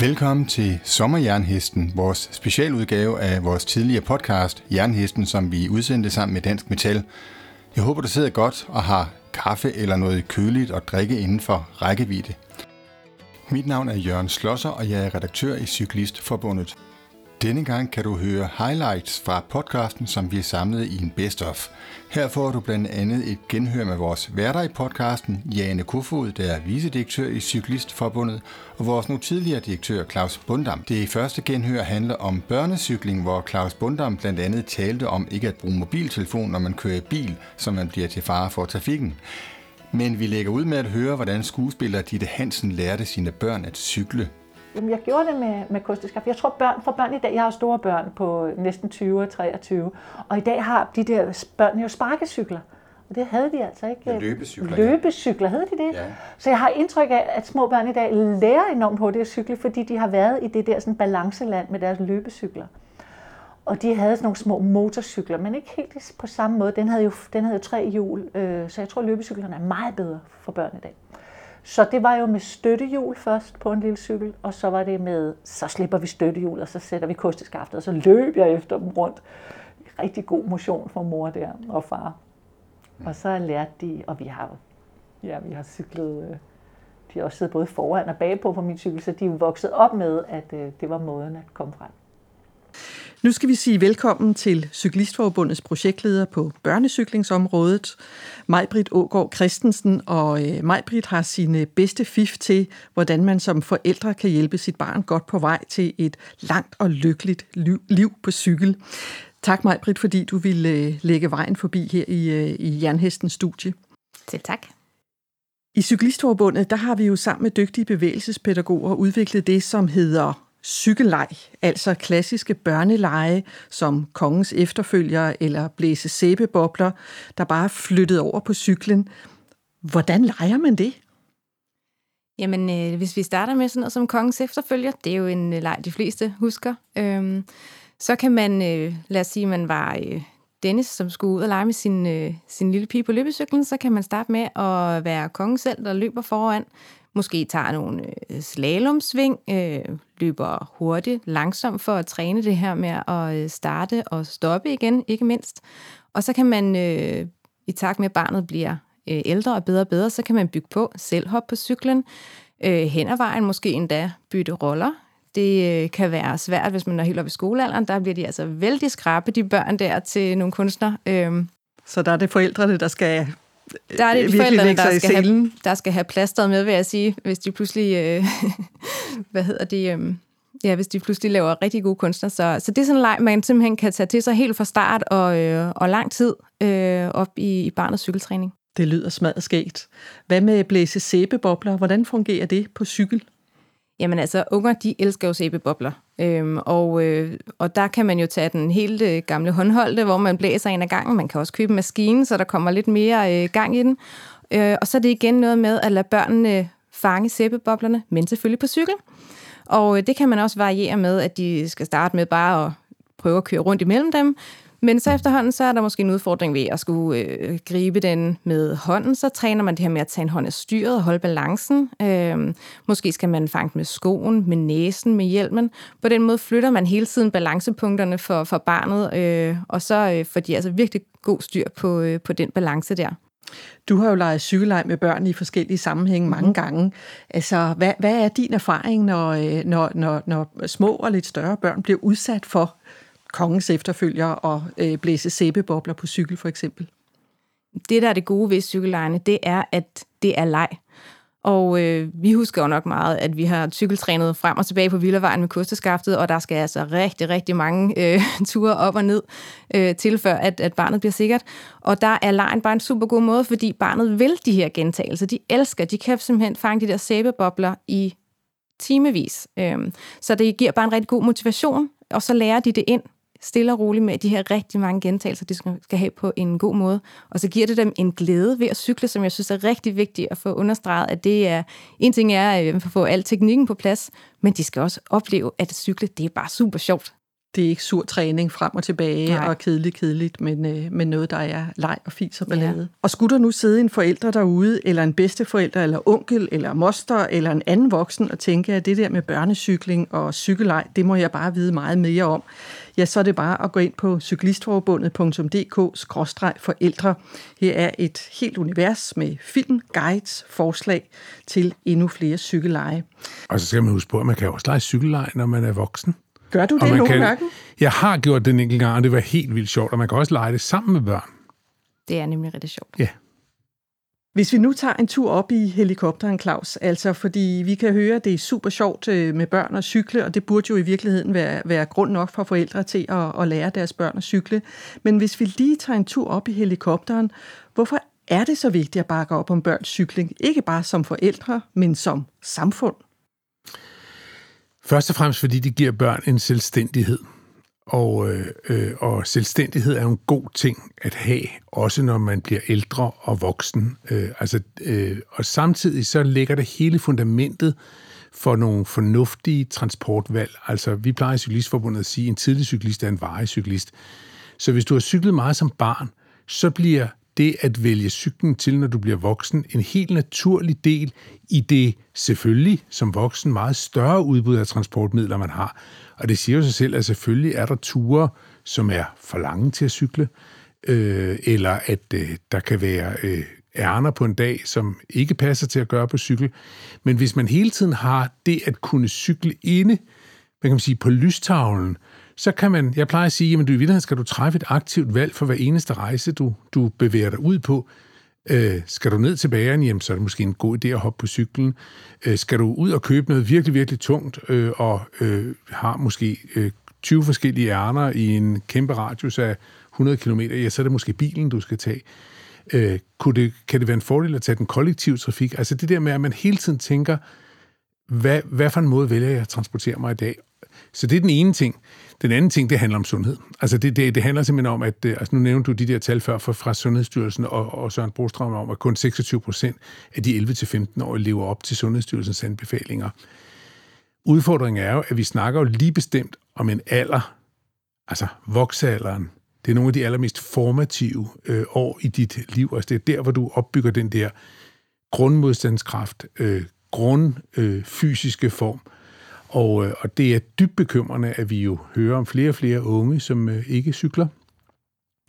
Velkommen til Sommerjernhesten, vores specialudgave af vores tidligere podcast, Jernhesten, som vi udsendte sammen med Dansk Metal. Jeg håber, du sidder godt og har kaffe eller noget køligt at drikke inden for rækkevidde. Mit navn er Jørgen Slosser, og jeg er redaktør i Cyklistforbundet. Denne gang kan du høre highlights fra podcasten, som vi har samlet i en best-of. Her får du blandt andet et genhør med vores værter i podcasten, Jane Kofod, der er vicedirektør i Cyklistforbundet, og vores nu tidligere direktør Claus Bundam. Det første genhør handler om børnecykling, hvor Claus Bundam blandt andet talte om ikke at bruge mobiltelefon, når man kører i bil, så man bliver til fare for trafikken. Men vi lægger ud med at høre, hvordan skuespiller Ditte Hansen lærte sine børn at cykle. Jamen, jeg gjorde det med, med kosteskab. Jeg tror, børn, for børn i dag, jeg har store børn på næsten 20 og 23, og i dag har de der børn jo sparkecykler. Og det havde de altså ikke. Ja, løbecykler. Løbecykler, havde de det? Ja. Så jeg har indtryk af, at små børn i dag lærer enormt hurtigt at cykle, fordi de har været i det der sådan balanceland med deres løbecykler. Og de havde sådan nogle små motorcykler, men ikke helt på samme måde. Den havde jo, den havde jo tre hjul, øh, så jeg tror, at løbecyklerne er meget bedre for børn i dag. Så det var jo med støttehjul først på en lille cykel, og så var det med, så slipper vi støttehjul, og så sætter vi kosteskaftet, og så løb jeg efter dem rundt. Rigtig god motion for mor der og far. Og så lærte de, og vi har, ja, vi har cyklet, øh, de har også siddet både foran og bagpå på min cykel, så de er vokset op med, at øh, det var måden at komme frem. Nu skal vi sige velkommen til Cyklistforbundets projektleder på børnecyklingsområdet, Majbrit Ågaard Christensen. Og øh, Majbrit har sine bedste fif til, hvordan man som forældre kan hjælpe sit barn godt på vej til et langt og lykkeligt liv på cykel. Tak Majbrit, fordi du ville øh, lægge vejen forbi her i, øh, i Jernhestens studie. Til tak. I Cyklistforbundet, der har vi jo sammen med dygtige bevægelsespædagoger udviklet det, som hedder cykelleg, altså klassiske børneleje som kongens efterfølger eller blæse sæbebobler, der bare er flyttet over på cyklen. Hvordan leger man det? Jamen, øh, hvis vi starter med sådan noget som kongens efterfølger, det er jo en øh, leg, de fleste husker, øh, så kan man, øh, lad os sige, man var øh, Dennis, som skulle ud og lege med sin, øh, sin lille pige på løbecyklen, så kan man starte med at være kongen selv, der løber foran, måske tager nogle øh, slalomsving, øh, løber hurtigt, langsomt for at træne det her med at øh, starte og stoppe igen, ikke mindst. Og så kan man, øh, i takt med at barnet bliver øh, ældre og bedre og bedre, så kan man bygge på, selv hoppe på cyklen, øh, hen ad vejen, måske endda bytte roller. Det øh, kan være svært, hvis man er helt oppe i skolealderen. Der bliver de altså vældig skrappe, de børn der, til nogle kunstnere. Øh, så der er det forældrene, der skal der er det de forældrene, der skal, have, der skal have plasteret med, vil jeg sige, hvis de pludselig, øh, hvad hedder det, øh, ja, hvis de pludselig laver rigtig gode kunstner. Så, så det er sådan en leg, man simpelthen kan tage til sig helt fra start og, øh, og lang tid øh, op i, i barnets cykeltræning. Det lyder smadret skægt. Hvad med blæse sæbebobler? Hvordan fungerer det på cykel? Jamen altså, unger, de elsker jo sæbebobler. Øhm, og, øh, og der kan man jo tage den helt øh, gamle håndholdte, hvor man blæser en af gangen. Man kan også købe en maskine, så der kommer lidt mere øh, gang i den. Øh, og så er det igen noget med at lade børnene fange sæbeboblerne, men selvfølgelig på cykel. Og øh, det kan man også variere med, at de skal starte med bare at prøve at køre rundt imellem dem, men så efterhånden, så er der måske en udfordring ved at skulle øh, gribe den med hånden. Så træner man det her med at tage en hånd af styret og holde balancen. Øh, måske skal man fange med skoen, med næsen, med hjelmen. På den måde flytter man hele tiden balancepunkterne for, for barnet, øh, og så øh, får de altså virkelig god styr på, øh, på den balance der. Du har jo leget cykelleg med børn i forskellige sammenhænge mange mm. gange. Altså, hvad, hvad er din erfaring, når, øh, når, når, når små og lidt større børn bliver udsat for kongens efterfølger og øh, blæse sæbebobler på cykel for eksempel. Det, der er det gode ved cykellejene, det er, at det er leg. Og øh, vi husker jo nok meget, at vi har cykeltrænet frem og tilbage på Villavejen med kosteskaftet, og der skal altså rigtig, rigtig mange øh, ture op og ned øh, til, før at, at barnet bliver sikkert. Og der er lejen bare en super god måde, fordi barnet vil de her gentagelser. De elsker, de kan simpelthen fange de der sæbebobler i timevis. Øh, så det giver bare en rigtig god motivation, og så lærer de det ind stille og roligt med de her rigtig mange gentagelser, de skal have på en god måde. Og så giver det dem en glæde ved at cykle, som jeg synes er rigtig vigtigt at få understreget, at det er, en ting er øh, at få al teknikken på plads, men de skal også opleve, at cykle, det er bare super sjovt det er ikke sur træning frem og tilbage Nej. og kedeligt, kedeligt, men, øh, men noget, der er leg og fis og ballade. Ja. Og skulle der nu sidde en forælder derude, eller en bedsteforælder, eller onkel, eller moster, eller en anden voksen, og tænke, at det der med børnecykling og cykelleg, det må jeg bare vide meget mere om, ja, så er det bare at gå ind på cyklistforbundet.dk-forældre. Her er et helt univers med film, guides, forslag til endnu flere cykelleje. Og så skal man huske på, at man kan også lege cykellej, når man er voksen. Gør du det nogle kan, gange? Jeg har gjort det en enkelt gang, og det var helt vildt sjovt, og man kan også lege det sammen med børn. Det er nemlig rigtig sjovt. Ja. Hvis vi nu tager en tur op i helikopteren, Claus, altså fordi vi kan høre, at det er super sjovt øh, med børn at cykle, og det burde jo i virkeligheden være, være grund nok for forældre til at, at lære deres børn at cykle. Men hvis vi lige tager en tur op i helikopteren, hvorfor er det så vigtigt at bakke op om børns cykling? Ikke bare som forældre, men som samfund? Først og fremmest fordi det giver børn en selvstændighed. Og, øh, øh og selvstændighed er en god ting at have, også når man bliver ældre og voksen. Øh, altså, øh, og samtidig så ligger det hele fundamentet for nogle fornuftige transportvalg. Altså, vi plejer i Cyklistforbundet at sige, at en tidlig cyklist er en varig cyklist. Så hvis du har cyklet meget som barn, så bliver det at vælge cyklen til, når du bliver voksen, en helt naturlig del i det selvfølgelig som voksen meget større udbud af transportmidler, man har. Og det siger jo sig selv, at selvfølgelig er der ture, som er for lange til at cykle, øh, eller at øh, der kan være øh, ærner på en dag, som ikke passer til at gøre på cykel. Men hvis man hele tiden har det at kunne cykle inde, man kan man sige, på lystavlen, så kan man, jeg plejer at sige, at du i virkeligheden skal du træffe et aktivt valg for hver eneste rejse, du, du bevæger dig ud på. Øh, skal du ned til bageren, jamen, så er det måske en god idé at hoppe på cyklen. Øh, skal du ud og købe noget virkelig, virkelig tungt, øh, og øh, har måske øh, 20 forskellige ærner i en kæmpe radius af 100 km, ja, så er det måske bilen, du skal tage. Øh, kunne det, kan det være en fordel at tage den kollektive trafik? Altså det der med, at man hele tiden tænker, hvad, hvad for en måde vælger jeg at transportere mig i dag? Så det er den ene ting. Den anden ting, det handler om sundhed. Altså det, det, det handler simpelthen om, at øh, altså nu nævnte du de der tal før fra, fra Sundhedsstyrelsen og, og Søren Brostrøm om, at kun 26 procent af de 11-15-årige lever op til Sundhedsstyrelsens anbefalinger. Udfordringen er jo, at vi snakker jo lige bestemt om en alder, altså voksealderen. Det er nogle af de allermest formative øh, år i dit liv. Altså det er der, hvor du opbygger den der grundmodstandskraft, øh, grundfysiske øh, form, og, øh, og det er dybt bekymrende, at vi jo hører om flere og flere unge, som øh, ikke cykler.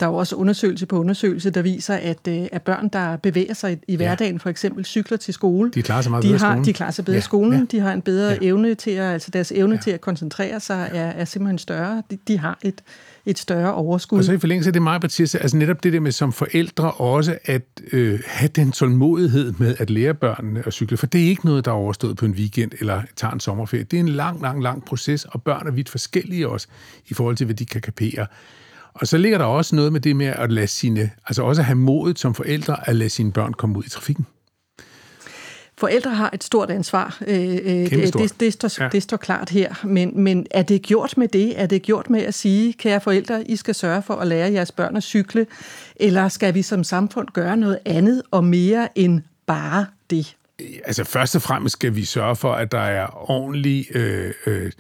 Der er jo også undersøgelse på undersøgelse, der viser, at, øh, at børn, der bevæger sig i hverdagen, for eksempel cykler til skole, de klarer sig meget de bedre har, skolen. De klarer sig bedre ja. skolen, ja. de har en bedre ja. evne til at, altså deres evne ja. til at koncentrere sig er, er simpelthen større. De, de har et, et større overskud. Og så i forlængelse af det, meget Mathias, altså netop det der med som forældre også at øh, have den tålmodighed med at lære børnene at cykle, for det er ikke noget, der er overstået på en weekend eller tager en sommerferie. Det er en lang, lang, lang proces, og børn er vidt forskellige også i forhold til, hvad de kan kapere. Og så ligger der også noget med det med at lade sine, altså også have modet som forældre at lade sine børn komme ud i trafikken. Forældre har et stort ansvar. Øh, øh det, det, det, står, ja. det står klart her. Men, men er det gjort med det? Er det gjort med at sige, kære forældre, I skal sørge for at lære jeres børn at cykle? Eller skal vi som samfund gøre noget andet og mere end bare det? Altså først og fremmest skal vi sørge for, at der er ordentlig øh, øh,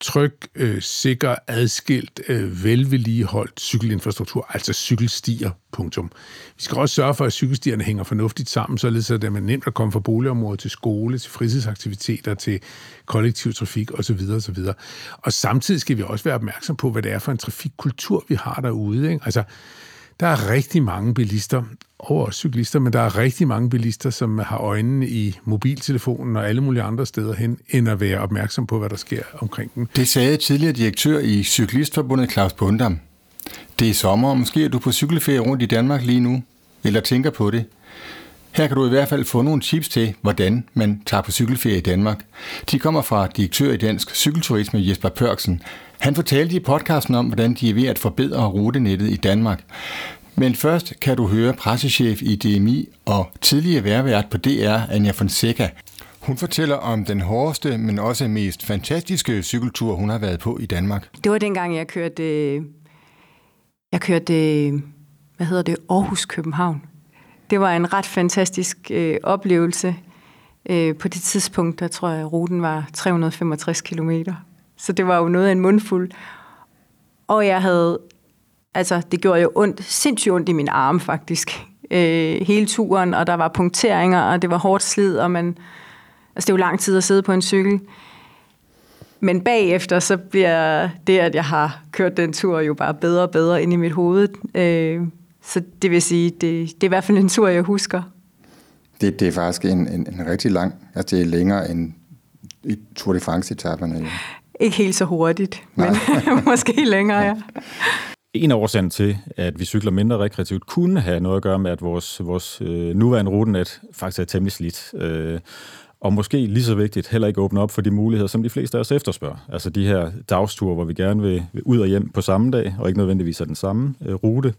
tryg, øh, sikker, adskilt, øh, velvedligeholdt cykelinfrastruktur, altså cykelstier, punktum. Vi skal også sørge for, at cykelstierne hænger fornuftigt sammen, således at det er nemt at komme fra boligområdet til skole, til fritidsaktiviteter, til kollektiv trafik osv. osv. Og samtidig skal vi også være opmærksom på, hvad det er for en trafikkultur, vi har derude. Ikke? Altså, der er rigtig mange bilister, og også cyklister, men der er rigtig mange bilister, som har øjnene i mobiltelefonen og alle mulige andre steder hen, end at være opmærksom på, hvad der sker omkring dem. Det sagde tidligere direktør i Cyklistforbundet Claus Bundam. Det er sommer, og måske er du på cykelferie rundt i Danmark lige nu, eller tænker på det. Her kan du i hvert fald få nogle tips til, hvordan man tager på cykelferie i Danmark. De kommer fra direktør i Dansk Cykelturisme Jesper Pørksen. Han fortalte i podcasten om, hvordan de er ved at forbedre rutenettet i Danmark. Men først kan du høre pressechef i DMI og tidligere værvært på DR, Anja Fonseca. Hun fortæller om den hårdeste, men også mest fantastiske cykeltur, hun har været på i Danmark. Det var dengang, jeg kørte, øh, jeg kørte øh, hvad hedder det, Aarhus-København. Det var en ret fantastisk øh, oplevelse. Øh, på det tidspunkt, der tror jeg, at ruten var 365 km. Så det var jo noget af en mundfuld. Og jeg havde, altså det gjorde jo ondt, sindssygt ondt i min arm faktisk, øh, hele turen, og der var punkteringer, og det var hårdt slid, og man, altså det er jo lang tid at sidde på en cykel. Men bagefter, så bliver det, at jeg har kørt den tur, jo bare bedre og bedre ind i mit hoved. Øh, så det vil sige, det, det er i hvert fald en tur, jeg husker. Det, det er faktisk en, en, en rigtig lang, altså det er længere end i Tour de France-etapperne. Ja. Ikke helt så hurtigt, Nej. men måske længere, ja. En af årsagen til, at vi cykler mindre rekreativt, kunne have noget at gøre med, at vores, vores øh, nuværende rutenet faktisk er temmelig slidt. Øh, og måske lige så vigtigt, heller ikke åbne op for de muligheder, som de fleste af os efterspørger. Altså de her dagsture, hvor vi gerne vil, vil ud og hjem på samme dag, og ikke nødvendigvis er den samme øh, rute.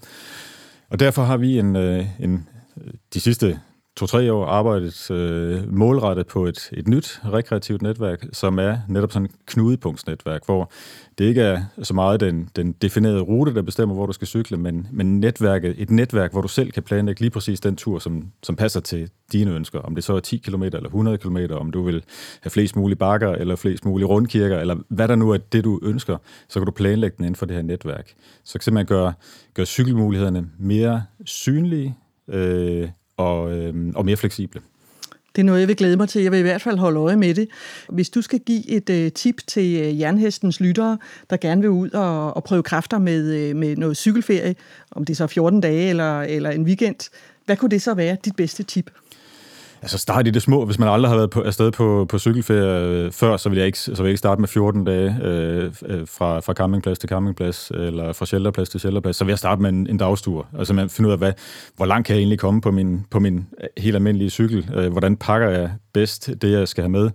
Og derfor har vi en, øh, en øh, de sidste to-tre år arbejdet øh, målrettet på et, et nyt rekreativt netværk, som er netop sådan et knudepunktsnetværk, hvor det ikke er så meget den, den definerede rute, der bestemmer, hvor du skal cykle, men, men netværket, et netværk, hvor du selv kan planlægge lige præcis den tur, som, som passer til dine ønsker. Om det så er 10 km eller 100 km, om du vil have flest mulige bakker eller flest mulige rundkirker, eller hvad der nu er det, du ønsker, så kan du planlægge den inden for det her netværk. Så kan simpelthen gøre, gøre cykelmulighederne mere synlige, øh, og, øh, og mere fleksible. Det er noget, jeg vil glæde mig til. Jeg vil i hvert fald holde øje med det. Hvis du skal give et øh, tip til øh, jernhestens lyttere, der gerne vil ud og, og prøve kræfter med, øh, med noget cykelferie, om det er så 14 dage eller, eller en weekend, hvad kunne det så være, dit bedste tip? Altså start i det små. Hvis man aldrig har været på, afsted på, på cykelferie øh, før, så vil, jeg ikke, så vil jeg ikke starte med 14 dage øh, øh, fra, fra campingplads til campingplads, eller fra shelterplads til shelterplads. Så vil jeg starte med en, en dagstur. Altså man finder ud af, hvad, hvor langt kan jeg egentlig komme på min, på min øh, helt almindelige cykel? Øh, hvordan pakker jeg bedst det, jeg skal have med?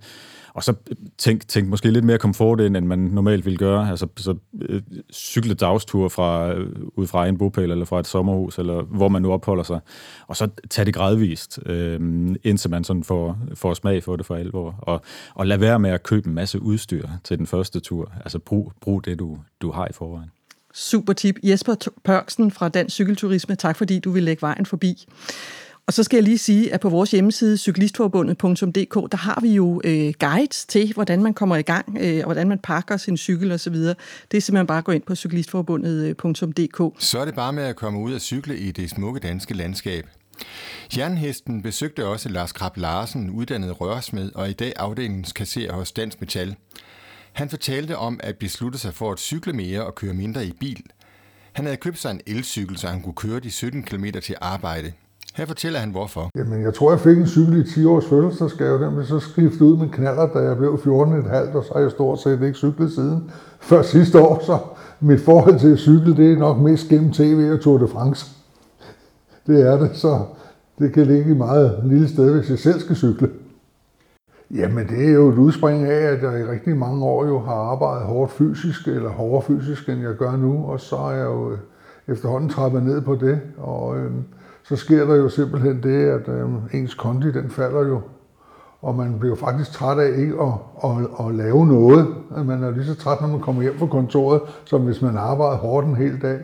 Og så øh, tænk, tænk måske lidt mere komfort ind, end man normalt ville gøre. Altså så, øh, cykle dagstur fra, øh, ud fra en bopæl eller fra et sommerhus, eller hvor man nu opholder sig. Og så tage det gradvist, øh, indtil man sådan får, får smag for det for alvor. Og, og lad være med at købe en masse udstyr til den første tur. Altså brug, brug det, du, du har i forvejen. Super tip. Jesper Pørksen fra Dansk Cykelturisme, tak fordi du vil lægge vejen forbi. Og så skal jeg lige sige, at på vores hjemmeside, cyklistforbundet.dk, der har vi jo øh, guides til, hvordan man kommer i gang, øh, og hvordan man pakker sin cykel osv. Det er simpelthen bare at gå ind på cyklistforbundet.dk. Så er det bare med at komme ud og cykle i det smukke danske landskab. Jernhesten besøgte også Lars Krab Larsen, uddannet rørsmed og i dag afdelingskasserer hos Dansk Metal. Han fortalte om at beslutte sig for at cykle mere og køre mindre i bil. Han havde købt sig en elcykel, så han kunne køre de 17 km til arbejde. Her fortæller han hvorfor. Jamen, jeg tror, jeg fik en cykel i 10 års fødselsdagsgave. Den blev så skiftet ud med knaller, da jeg blev 14,5, og så har jeg stort set ikke cyklet siden. Før sidste år, så mit forhold til cykel, det er nok mest gennem tv og Tour de France. Det er det, så det kan ligge i meget lille sted, hvis jeg selv skal cykle. Jamen, det er jo et udspring af, at jeg i rigtig mange år jo har arbejdet hårdt fysisk, eller hårdere fysisk, end jeg gør nu, og så er jeg jo øh, efterhånden trappet ned på det, og øh, så sker der jo simpelthen det, at øh, ens kondi den falder jo, og man bliver faktisk træt af ikke at, at, at lave noget. Man er lige så træt, når man kommer hjem fra kontoret, som hvis man arbejder hårdt en hel dag.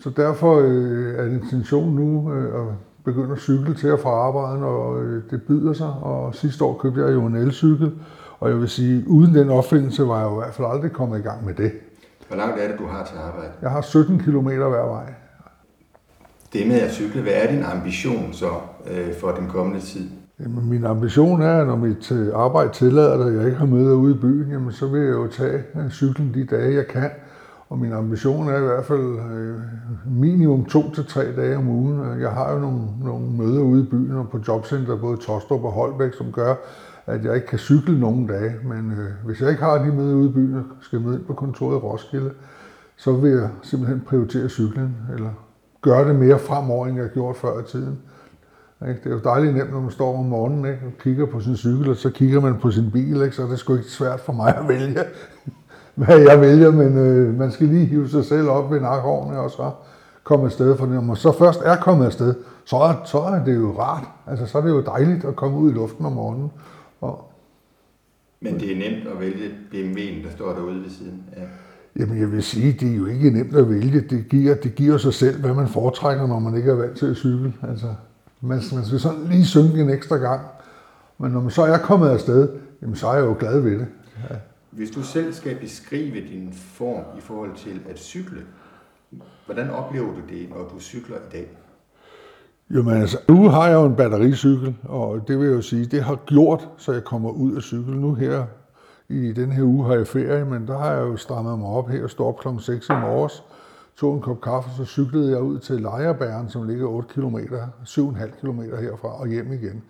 Så derfor øh, er intentionen nu øh, at begynde at cykle til og fra arbejde, og øh, det byder sig. Og sidste år købte jeg jo en elcykel, og jeg vil sige, uden den opfindelse var jeg jo i hvert fald aldrig kommet i gang med det. Hvor langt er det, du har til arbejde? Jeg har 17 km hver vej det med at cykle, hvad er din ambition så øh, for den kommende tid? Jamen, min ambition er, at når mit øh, arbejde tillader det, og jeg ikke har møder ude i byen, jamen, så vil jeg jo tage øh, cyklen de dage, jeg kan. Og min ambition er i hvert fald øh, minimum to til tre dage om ugen. Jeg har jo nogle, nogle møder ude i byen og på jobcenter, både Tostrup og Holbæk, som gør, at jeg ikke kan cykle nogen dage. Men øh, hvis jeg ikke har de møder ude i byen og skal møde ind på kontoret i Roskilde, så vil jeg simpelthen prioritere cyklen, eller gøre det mere fremover, end jeg gjorde før i tiden. Det er jo dejligt nemt, når man står om morgenen ikke, og kigger på sin cykel, og så kigger man på sin bil, ikke, så er det sgu ikke svært for mig at vælge, hvad jeg vælger, men øh, man skal lige hive sig selv op ved nakhårene, og så komme afsted. For når man så først er kommet afsted, så er, så er det jo rart. Altså, så er det jo dejligt at komme ud i luften om morgenen. Og, men det er nemt at vælge BMW'en, der står derude ved siden af Ja. Jamen jeg vil sige, det er jo ikke nemt at vælge. Det giver, det giver sig selv, hvad man foretrækker, når man ikke er vant til at cykle. Altså, man, man skal sådan lige synke en ekstra gang. Men når man så er kommet afsted, jamen, så er jeg jo glad ved det. Ja. Hvis du selv skal beskrive din form i forhold til at cykle, hvordan oplever du det, når du cykler i dag? Jamen altså, nu har jeg jo en battericykel, og det vil jeg jo sige, det har gjort, så jeg kommer ud af cykel. Nu her i den her uge har jeg ferie, men der har jeg jo strammet mig op her, stå op kl. 6 i morges, tog en kop kaffe, så cyklede jeg ud til Lejerbæren, som ligger 8 km, 7,5 km herfra og hjem igen.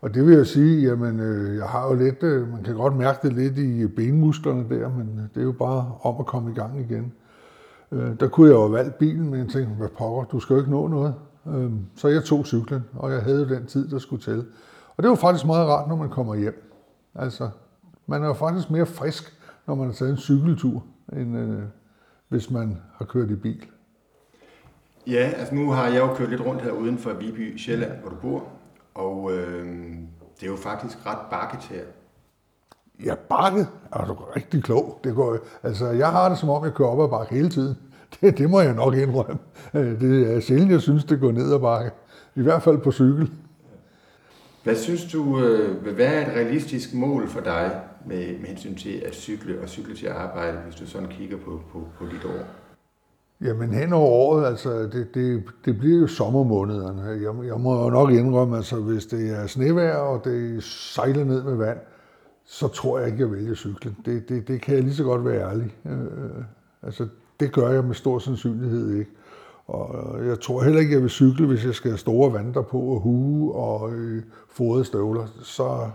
Og det vil jeg sige, jamen øh, jeg har jo lidt, øh, man kan godt mærke det lidt i benmusklerne der, men det er jo bare om at komme i gang igen. Øh, der kunne jeg jo have valgt bilen, men jeg tænkte, hvad pokker, du skal jo ikke nå noget. Øh, så jeg tog cyklen, og jeg havde den tid, der skulle til. Og det var faktisk meget rart, når man kommer hjem. Altså, man er jo faktisk mere frisk, når man har taget en cykeltur, end øh, hvis man har kørt i bil. Ja, altså nu har jeg jo kørt lidt rundt her uden for Viby, Sjælland, hvor du bor. Og øh, det er jo faktisk ret bakket her. Ja, bakket er du rigtig klog. Det går, altså, jeg har det som om, jeg kører op ad bakke hele tiden. Det, det må jeg nok indrømme. Øh, det er sjældent, jeg synes, det går ned ad bakke. I hvert fald på cykel. Hvad synes du øh, vil være et realistisk mål for dig med, med hensyn til at cykle og cykle til arbejde, hvis du sådan kigger på, på, på dit år? Jamen hen over året, altså det, det, det bliver jo sommermånederne. Jeg, jeg må jo nok indrømme, altså hvis det er snevejr, og det sejler ned med vand, så tror jeg ikke, jeg vælger cyklen. Det, det, det kan jeg lige så godt være ærlig. Øh, øh altså det gør jeg med stor sandsynlighed ikke. Og øh, jeg tror heller ikke, jeg vil cykle, hvis jeg skal have store vandter på og hue og øh, fodrede støvler. Så,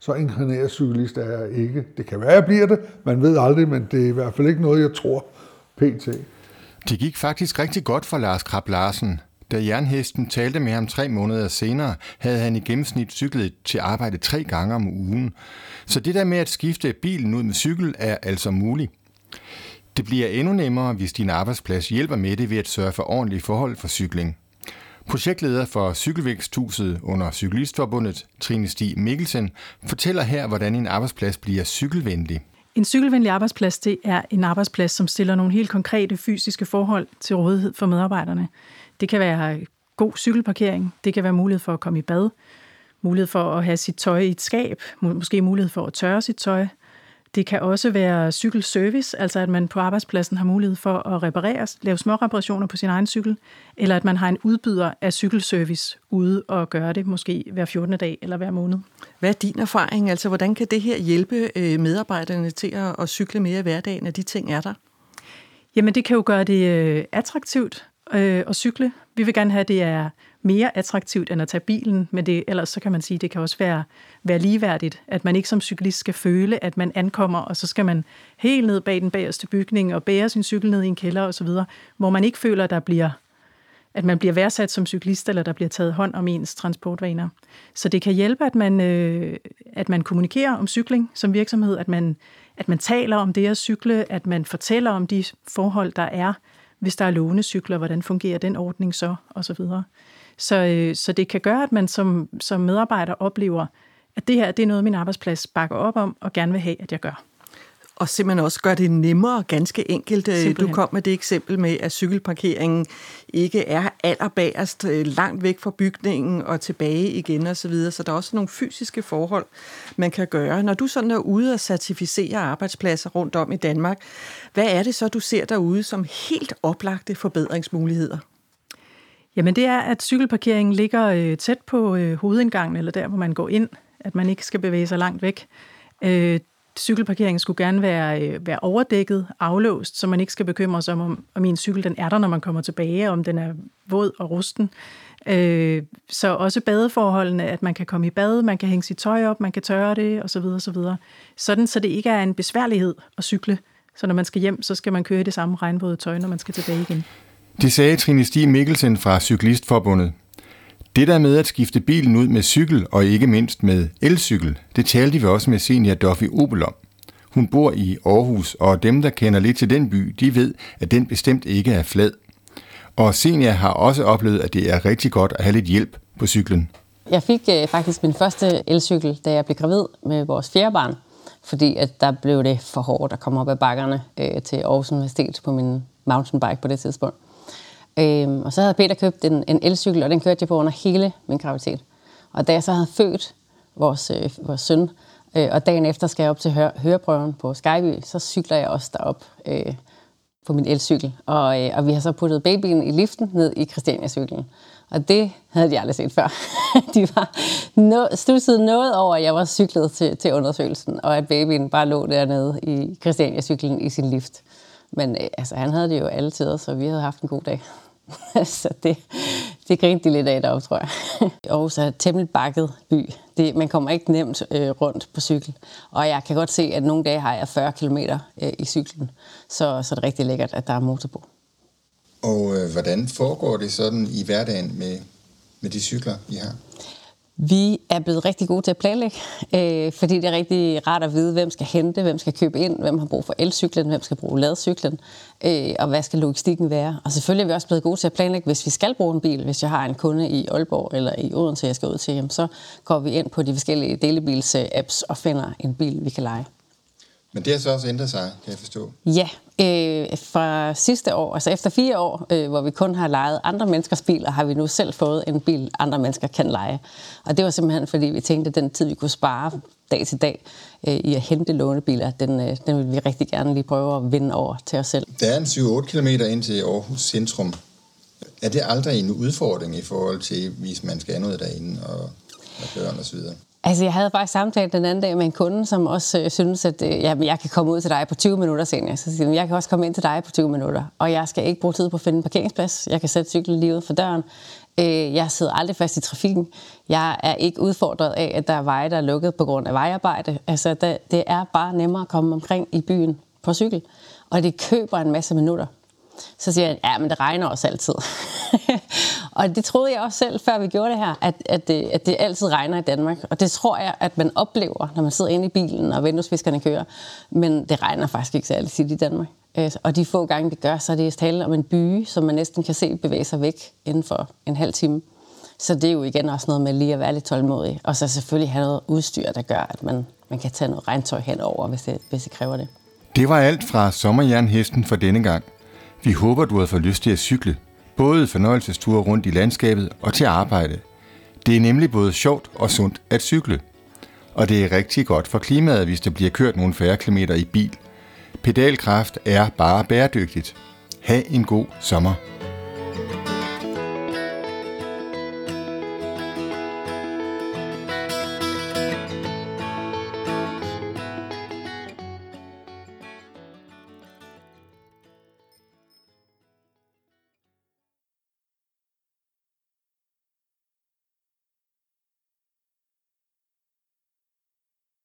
så inkarneret cyklist er jeg ikke. Det kan være, jeg bliver det. Man ved aldrig, men det er i hvert fald ikke noget, jeg tror pt. Det gik faktisk rigtig godt for Lars Krab Larsen. Da jernhesten talte med ham tre måneder senere, havde han i gennemsnit cyklet til arbejde tre gange om ugen. Så det der med at skifte bilen ud med cykel er altså muligt. Det bliver endnu nemmere, hvis din arbejdsplads hjælper med det ved at sørge for ordentlige forhold for cykling. Projektleder for Cykelvæksthuset under Cyklistforbundet, Trine Stig Mikkelsen, fortæller her, hvordan en arbejdsplads bliver cykelvenlig. En cykelvenlig arbejdsplads det er en arbejdsplads, som stiller nogle helt konkrete fysiske forhold til rådighed for medarbejderne. Det kan være god cykelparkering, det kan være mulighed for at komme i bad, mulighed for at have sit tøj i et skab, måske mulighed for at tørre sit tøj. Det kan også være cykelservice, altså at man på arbejdspladsen har mulighed for at reparere, lave små reparationer på sin egen cykel, eller at man har en udbyder af cykelservice ude og gøre det måske hver 14. dag eller hver måned. Hvad er din erfaring? Altså, hvordan kan det her hjælpe øh, medarbejderne til at, cykle mere i hverdagen, at de ting er der? Jamen, det kan jo gøre det øh, attraktivt øh, at cykle. Vi vil gerne have, at det er mere attraktivt end at tage bilen, men det, ellers så kan man sige, at det kan også være, være ligeværdigt, at man ikke som cyklist skal føle, at man ankommer, og så skal man helt ned bag den bagerste bygning og bære sin cykel ned i en kælder osv., hvor man ikke føler, at der bliver at man bliver værdsat som cyklist, eller der bliver taget hånd om ens transportvaner. Så det kan hjælpe, at man, øh, at man kommunikerer om cykling som virksomhed, at man, at man taler om det at cykle, at man fortæller om de forhold, der er, hvis der er lånecykler, hvordan fungerer den ordning så, og så videre. Så, øh, så det kan gøre, at man som, som medarbejder oplever, at det her det er noget, min arbejdsplads bakker op om og gerne vil have, at jeg gør og simpelthen også gør det nemmere, ganske enkelt. Øh, simpelthen. Du kom med det eksempel med, at cykelparkeringen ikke er allerbagerst øh, langt væk fra bygningen og tilbage igen osv., så, videre. så der er også nogle fysiske forhold, man kan gøre. Når du sådan er ude og certificere arbejdspladser rundt om i Danmark, hvad er det så, du ser derude som helt oplagte forbedringsmuligheder? Jamen det er, at cykelparkeringen ligger øh, tæt på øh, hovedindgangen, eller der, hvor man går ind, at man ikke skal bevæge sig langt væk. Øh, cykelparkeringen skulle gerne være, øh, være overdækket, aflåst, så man ikke skal bekymre sig om, om, om en cykel den er der, når man kommer tilbage, om den er våd og rusten. Øh, så også badeforholdene, at man kan komme i bad, man kan hænge sit tøj op, man kan tørre det osv. osv. Sådan, så det ikke er en besværlighed at cykle. Så når man skal hjem, så skal man køre i det samme regnvåde tøj, når man skal tilbage igen. Det sagde Trine Stig Mikkelsen fra Cyklistforbundet. Det der med at skifte bilen ud med cykel og ikke mindst med elcykel, det talte vi også med Senior Duffy Opel om. Hun bor i Aarhus, og dem, der kender lidt til den by, de ved, at den bestemt ikke er flad. Og Senior har også oplevet, at det er rigtig godt at have lidt hjælp på cyklen. Jeg fik øh, faktisk min første elcykel, da jeg blev gravid med vores fjerde barn, fordi at der blev det for hårdt at komme op ad bakkerne øh, til Aarhus Universitet på min mountainbike på det tidspunkt. Øhm, og så havde Peter købt en, en elcykel, og den kørte jeg på under hele min graviditet. Og da jeg så havde født vores, øh, vores søn, Øh, og dagen efter skal jeg op til hør- høreprøven på Skyby, så cykler jeg også derop øh, på min elcykel. Og, øh, og vi har så puttet babyen i liften ned i Christiania-cyklen. Og det havde de aldrig set før. de var no, stusset noget over, at jeg var cyklet til, til undersøgelsen, og at babyen bare lå dernede i Christiania-cyklen i sin lift. Men øh, altså, han havde det jo alle tider, så vi havde haft en god dag. så det, det grinte de lidt af deroppe, tror jeg. Aarhus er et temmelig bakket by. Det, man kommer ikke nemt øh, rundt på cykel. Og jeg kan godt se, at nogle dage har jeg 40 km øh, i cyklen. Så, så det er rigtig lækkert, at der er motor på. Og øh, hvordan foregår det sådan i hverdagen med, med de cykler, I har? Vi er blevet rigtig gode til at planlægge, øh, fordi det er rigtig rart at vide, hvem skal hente, hvem skal købe ind, hvem har brug for elcyklen, hvem skal bruge ladcyklen, øh, og hvad skal logistikken være. Og selvfølgelig er vi også blevet gode til at planlægge, hvis vi skal bruge en bil. Hvis jeg har en kunde i Aalborg eller i Odense, jeg skal ud til, så går vi ind på de forskellige delebils-apps og finder en bil, vi kan lege. Men det har så også ændret sig, kan jeg forstå. Ja, øh, fra sidste år, altså efter fire år, øh, hvor vi kun har lejet andre menneskers biler, har vi nu selv fået en bil, andre mennesker kan lege. Og det var simpelthen, fordi vi tænkte, at den tid, vi kunne spare dag til dag øh, i at hente lånebiler, den, øh, den vil vi rigtig gerne lige prøve at vinde over til os selv. Der er en 7-8 km ind til Aarhus centrum. Er det aldrig en udfordring i forhold til, hvis man skal noget derinde og, og så videre? Altså, jeg havde faktisk samtalt den anden dag med en kunde, som også øh, synes, at øh, jamen, jeg kan komme ud til dig på 20 minutter senere. Så siger jeg, jeg kan også komme ind til dig på 20 minutter, og jeg skal ikke bruge tid på at finde en parkeringsplads. Jeg kan sætte cyklen lige ud for døren. Øh, jeg sidder aldrig fast i trafikken. Jeg er ikke udfordret af, at der er veje, der er lukket på grund af vejarbejde. Altså, det er bare nemmere at komme omkring i byen på cykel, og det køber en masse minutter. Så siger jeg, ja, men det regner også altid. og det troede jeg også selv, før vi gjorde det her, at, at, det, at det altid regner i Danmark. Og det tror jeg, at man oplever, når man sidder inde i bilen, og vinduesviskerne kører. Men det regner faktisk ikke særlig tit i Danmark. Øh, og de få gange, det gør, så er det tale om en by, som man næsten kan se bevæge sig væk inden for en halv time. Så det er jo igen også noget med lige at være lidt tålmodig. Og så selvfølgelig have noget udstyr, der gør, at man, man kan tage noget regntøj henover, hvis det, hvis det kræver det. Det var alt fra Sommerjernhesten for denne gang. Vi håber, du har fået lyst til at cykle. Både fornøjelsesture rundt i landskabet og til arbejde. Det er nemlig både sjovt og sundt at cykle. Og det er rigtig godt for klimaet, hvis der bliver kørt nogle færre kilometer i bil. Pedalkraft er bare bæredygtigt. Ha' en god sommer.